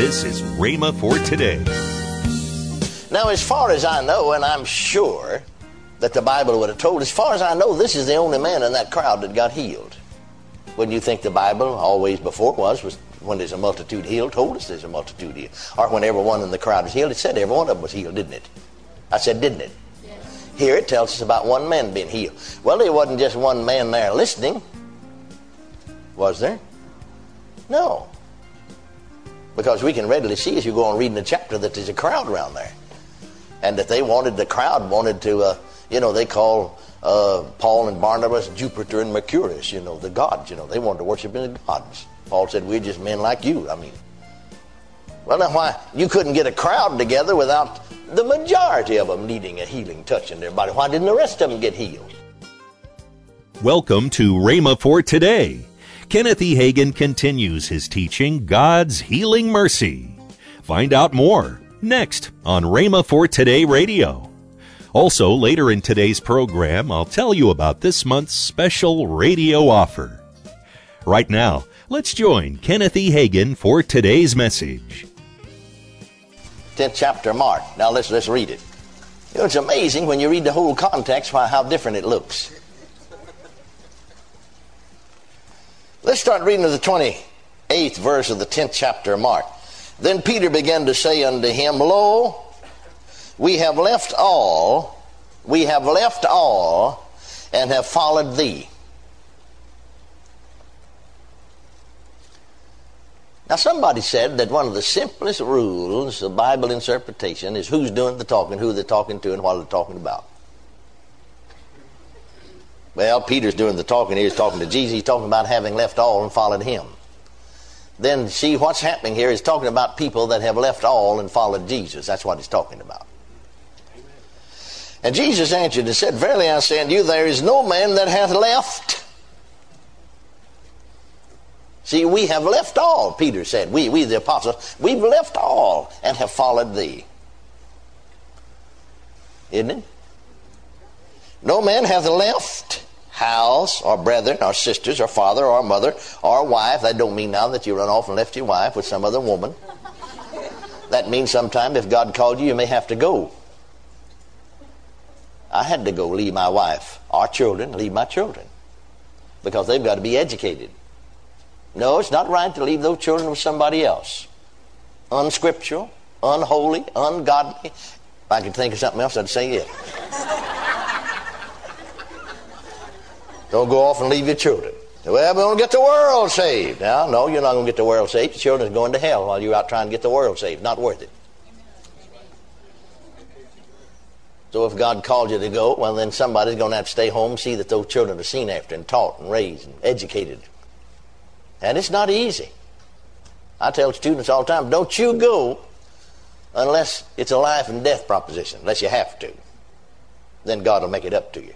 This is Rhema for today. Now, as far as I know, and I'm sure that the Bible would have told, as far as I know, this is the only man in that crowd that got healed. Wouldn't you think the Bible always before was, was when there's a multitude healed, told us there's a multitude healed. Or when everyone in the crowd was healed, it said every one of them was healed, didn't it? I said, didn't it? Yes. Here it tells us about one man being healed. Well, there wasn't just one man there listening. Was there? No. Because we can readily see as you go on reading the chapter that there's a crowd around there. And that they wanted, the crowd wanted to, uh, you know, they call uh, Paul and Barnabas Jupiter and Mercurius, you know, the gods, you know, they wanted to worship in the gods. Paul said, We're just men like you. I mean, well, now why? You couldn't get a crowd together without the majority of them needing a healing touch in their body. Why didn't the rest of them get healed? Welcome to Rhema for today. Kenneth E. Hagin continues his teaching, God's Healing Mercy. Find out more next on Rhema for Today Radio. Also, later in today's program, I'll tell you about this month's special radio offer. Right now, let's join Kenneth E. Hagin for today's message. 10th chapter Mark. Now let's, let's read it. You know, it's amazing when you read the whole context why, how different it looks. Let's start reading the 28th verse of the 10th chapter of Mark. Then Peter began to say unto him, Lo, we have left all, we have left all, and have followed thee. Now, somebody said that one of the simplest rules of Bible interpretation is who's doing the talking, who they're talking to, and what they're talking about. Well, Peter's doing the talking here. He's talking to Jesus. He's talking about having left all and followed him. Then, see, what's happening here is talking about people that have left all and followed Jesus. That's what he's talking about. And Jesus answered and said, Verily I say unto you, there is no man that hath left. See, we have left all, Peter said. We, we the apostles, we've left all and have followed thee. Isn't it? No man hath left house or brethren or sisters or father or mother or wife. That don't mean now that you run off and left your wife with some other woman. That means sometime if God called you, you may have to go. I had to go leave my wife, our children, leave my children. Because they've got to be educated. No, it's not right to leave those children with somebody else. Unscriptural, unholy, ungodly. If I could think of something else, I'd say it. Don't go off and leave your children. Well, we're going to get the world saved. Now, no, you're not going to get the world saved. Your children are going to hell while you're out trying to get the world saved. Not worth it. So if God called you to go, well, then somebody's going to have to stay home, and see that those children are seen after and taught and raised and educated. And it's not easy. I tell students all the time, don't you go unless it's a life and death proposition, unless you have to. Then God will make it up to you.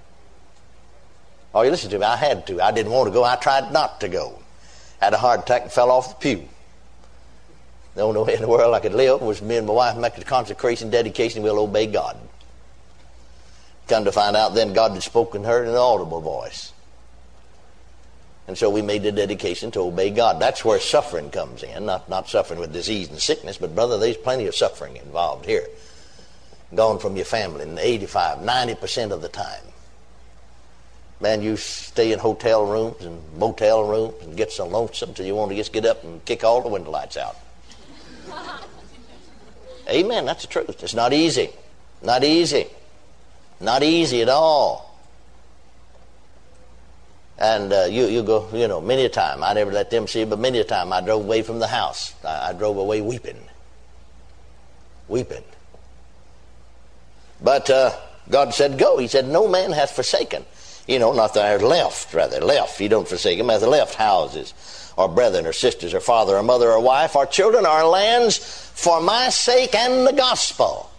Oh, you listen to me. I had to. I didn't want to go. I tried not to go. Had a heart attack and fell off the pew. The only way in the world I could live was me and my wife make the consecration, dedication, we'll obey God. Come to find out, then God had spoken to her in an audible voice. And so we made the dedication to obey God. That's where suffering comes in. Not, not suffering with disease and sickness, but brother, there's plenty of suffering involved here. Gone from your family 85, 90% of the time. Man, you stay in hotel rooms and motel rooms and get so lonesome till you want to just get up and kick all the window lights out. Amen. That's the truth. It's not easy. Not easy. Not easy at all. And uh, you, you go, you know, many a time, I never let them see it, but many a time I drove away from the house. I, I drove away weeping. Weeping. But uh, God said, Go. He said, No man hath forsaken you know, not that I left, rather, left. You don't forsake them as left houses, or brethren, or sisters, or father, or mother, or wife, or children, or lands, for my sake and the gospel.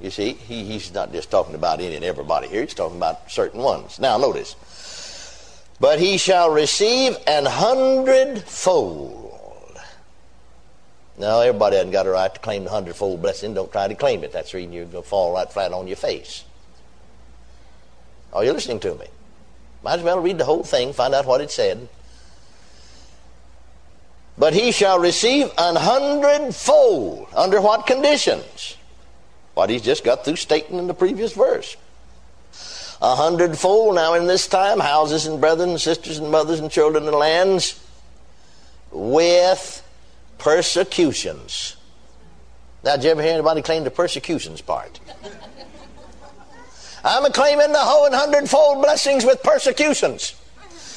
You see, he, he's not just talking about any and everybody here, he's talking about certain ones. Now, notice. But he shall receive an hundredfold now, everybody hasn't got a right to claim the hundredfold blessing. Don't try to claim it. That's the reason you're going to fall right flat on your face. Are you listening to me? Might as well read the whole thing, find out what it said. But he shall receive an hundredfold. Under what conditions? What he's just got through stating in the previous verse. A hundredfold now in this time, houses and brethren and sisters and mothers and children and lands with persecutions. Now, did you ever hear anybody claim the persecutions part? I'm claiming the whole hundredfold blessings with persecutions.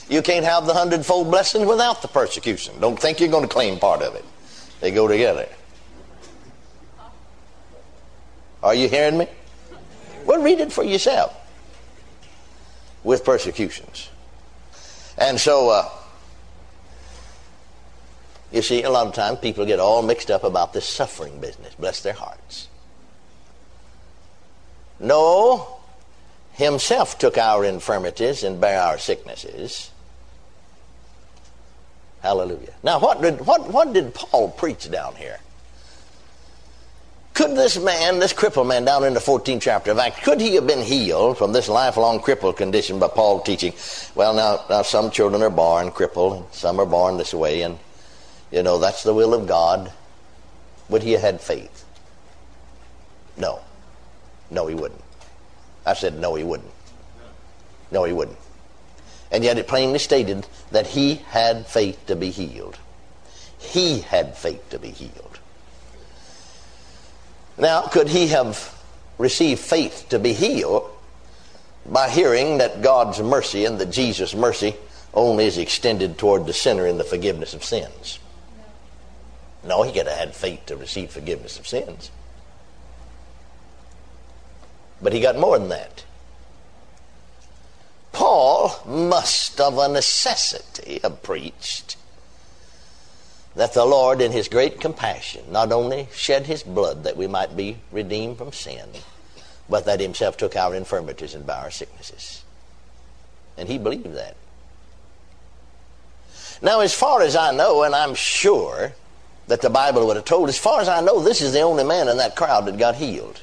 You can't have the hundredfold blessings without the persecution. Don't think you're going to claim part of it. They go together. Are you hearing me? Well, read it for yourself. With persecutions. And so, uh, you see, a lot of times people get all mixed up about this suffering business. Bless their hearts. No, himself took our infirmities and bare our sicknesses. Hallelujah. Now, what did, what, what did Paul preach down here? Could this man, this crippled man down in the 14th chapter of Acts, could he have been healed from this lifelong crippled condition by Paul teaching? Well, now, now some children are born crippled, and some are born this way, and, you know, that's the will of God. Would he have had faith? No. No, he wouldn't. I said, no, he wouldn't. No, he wouldn't. And yet it plainly stated that he had faith to be healed. He had faith to be healed. Now, could he have received faith to be healed by hearing that God's mercy and that Jesus' mercy only is extended toward the sinner in the forgiveness of sins? No, he could have had faith to receive forgiveness of sins. But he got more than that. Paul must of a necessity have preached that the Lord, in his great compassion, not only shed his blood that we might be redeemed from sin, but that himself took our infirmities and bare our sicknesses. And he believed that. Now, as far as I know, and I'm sure that the Bible would have told, as far as I know, this is the only man in that crowd that got healed.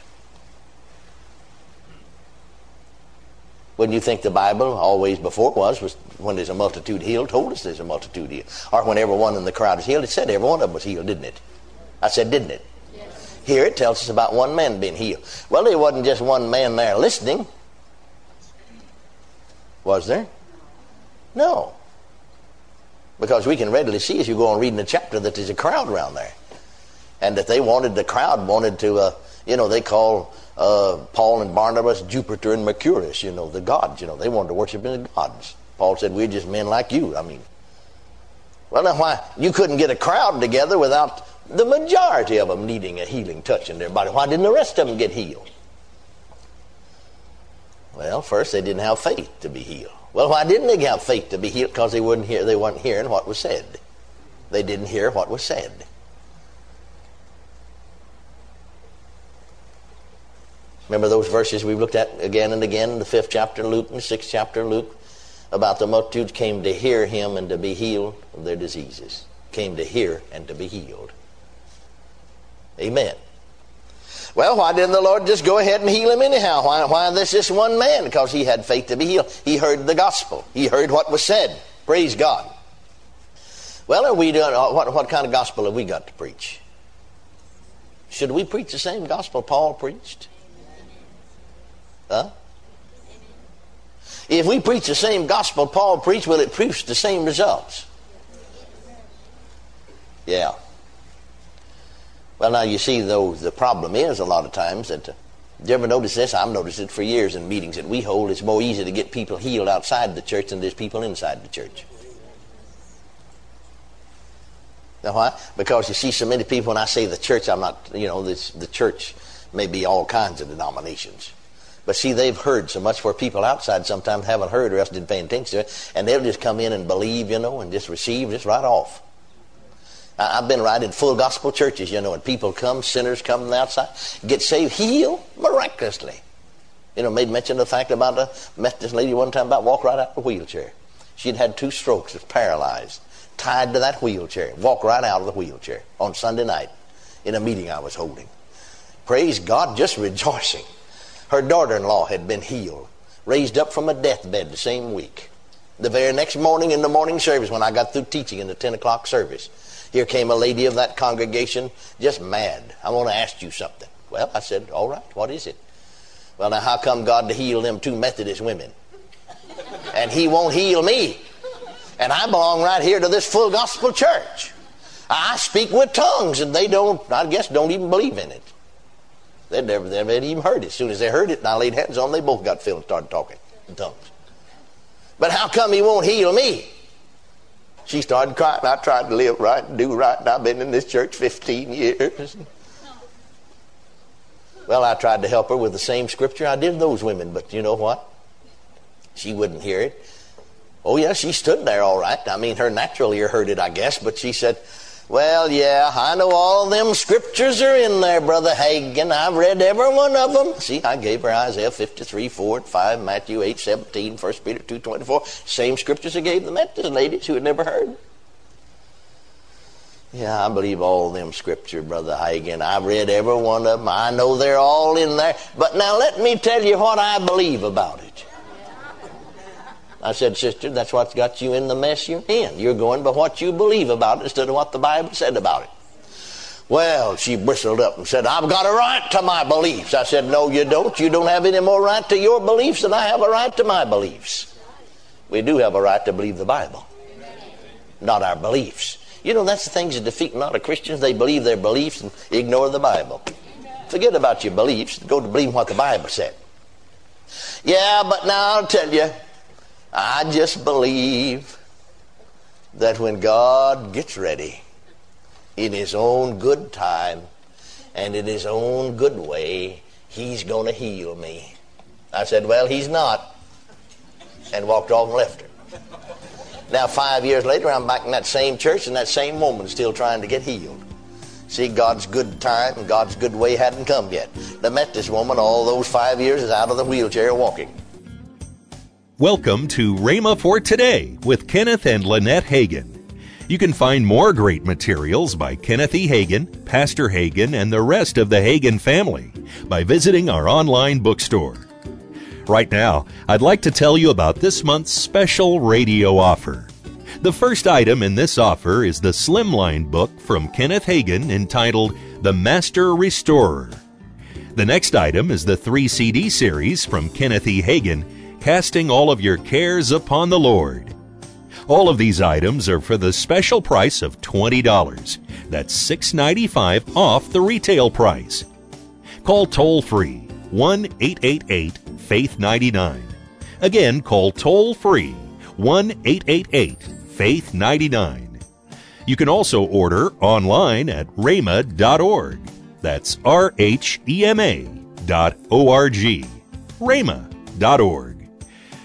Wouldn't you think the Bible always before was was when there's a multitude healed, told us there's a multitude healed. Or when everyone in the crowd is healed, it said every one of them was healed, didn't it? I said, didn't it? Yes. Here it tells us about one man being healed. Well, there wasn't just one man there listening. Was there? No. Because we can readily see as you go on reading the chapter that there's a crowd around there. And that they wanted, the crowd wanted to, uh, you know, they call uh, Paul and Barnabas, Jupiter and Mercurius, you know, the gods, you know, they wanted to worship in the gods. Paul said, We're just men like you. I mean, well, now why? You couldn't get a crowd together without the majority of them needing a healing touch in their body. Why didn't the rest of them get healed? Well, first they didn't have faith to be healed. Well, why didn't they have faith to be healed? Because they wouldn't hear, they weren't hearing what was said. They didn't hear what was said. Remember those verses we looked at again and again in the fifth chapter of Luke and the sixth chapter of Luke about the multitudes came to hear him and to be healed of their diseases. Came to hear and to be healed. Amen. Well, why didn't the Lord just go ahead and heal him anyhow? Why, why this just one man? Because he had faith to be healed. He heard the gospel. He heard what was said. Praise God. Well, are we doing, uh, what, what kind of gospel have we got to preach? Should we preach the same gospel Paul preached? Huh? If we preach the same gospel Paul preached, will it produce the same results? Yeah. Well, now you see, though, the problem is a lot of times that. Uh, you ever notice this? I've noticed it for years in meetings that we hold. It's more easy to get people healed outside the church than there's people inside the church. Now why? Because you see so many people, when I say the church, I'm not, you know, this, the church may be all kinds of denominations. But see, they've heard so much where people outside sometimes haven't heard or else didn't pay attention to it, and they'll just come in and believe, you know, and just receive just right off. I've been right in full gospel churches, you know, and people come, sinners come from the outside, get saved, healed miraculously. You know, made mention of the fact about a Methodist lady one time about walk right out of a wheelchair. She'd had two strokes, was paralyzed, tied to that wheelchair, walk right out of the wheelchair on Sunday night in a meeting I was holding. Praise God, just rejoicing. Her daughter in law had been healed, raised up from a deathbed the same week. The very next morning in the morning service, when I got through teaching in the 10 o'clock service, Here came a lady of that congregation, just mad. I want to ask you something. Well, I said, all right, what is it? Well, now, how come God to heal them two Methodist women? And he won't heal me. And I belong right here to this full gospel church. I speak with tongues, and they don't, I guess, don't even believe in it. They'd never, they never even heard it. As soon as they heard it and I laid hands on them, they both got filled and started talking in tongues. But how come he won't heal me? She started crying. I tried to live right and do right, and I've been in this church 15 years. Well, I tried to help her with the same scripture I did those women, but you know what? She wouldn't hear it. Oh, yeah, she stood there all right. I mean, her natural ear heard it, I guess, but she said, Well, yeah, I know all them scriptures are in there, Brother Hagin. I've read every one of them. See, I gave her Isaiah 53, 4 and 5, Matthew 8, 17, 1 Peter 2, 24. Same scriptures I gave the Methodist ladies who had never heard. Yeah, I believe all them scripture, Brother Hagin. I've read every one of them. I know they're all in there. But now let me tell you what I believe about it. I said, Sister, that's what's got you in the mess you're in. You're going by what you believe about it instead of what the Bible said about it. Well, she bristled up and said, I've got a right to my beliefs. I said, No, you don't. You don't have any more right to your beliefs than I have a right to my beliefs. We do have a right to believe the Bible, not our beliefs. You know, that's the things that defeat a lot of Christians. They believe their beliefs and ignore the Bible. Forget about your beliefs. Go to believe what the Bible said. Yeah, but now I'll tell you, I just believe that when God gets ready, in His own good time and in His own good way, He's going to heal me. I said, Well, He's not. And walked off and left her. Now, five years later, I'm back in that same church in that same woman, still trying to get healed. See, God's good time and God's good way hadn't come yet. I met this woman all those five years is out of the wheelchair walking. Welcome to Rhema for Today with Kenneth and Lynette Hagin. You can find more great materials by Kenneth E. Hagin, Pastor Hagin, and the rest of the Hagin family by visiting our online bookstore. Right now, I'd like to tell you about this month's special radio offer. The first item in this offer is the Slimline book from Kenneth Hagin entitled The Master Restorer. The next item is the three CD series from Kenneth E. Hagin, Casting All of Your Cares Upon the Lord. All of these items are for the special price of $20. That's $6.95 off the retail price. Call toll free 1 888 Faith 99. Again, call toll free 1 888 Faith 99. You can also order online at rhema.org. That's R H E M A dot O R G. rhema.org.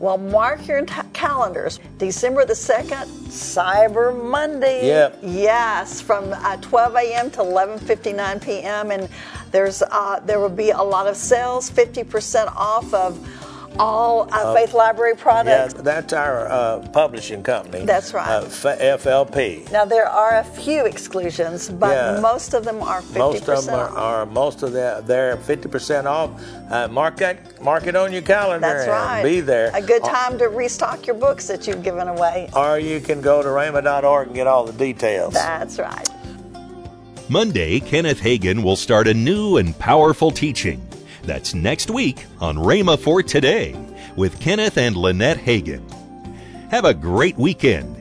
Well, mark your t- calendars. December the 2nd, Cyber Monday. Yep. Yes, from uh, 12 a.m. to 11:59 p.m. and there's uh, there will be a lot of sales, 50% off of all uh, Faith Library Yeah, products. that's our uh, publishing company. That's right. Uh, F- FLP. Now there are a few exclusions, but Yeah. most of them are 50% Most of them are, off. are most of them they're 50% off. Uh, mark that, mark it on your calendar That's and right. be there. A good Or- time to restock your books that you've given away. Or you can go to rhema.org and get all the details. That's right. Monday, Kenneth Hagin will start a new and powerful teaching. That's next week on Rhema for Today with Kenneth and Lynette Hagin. Have a great weekend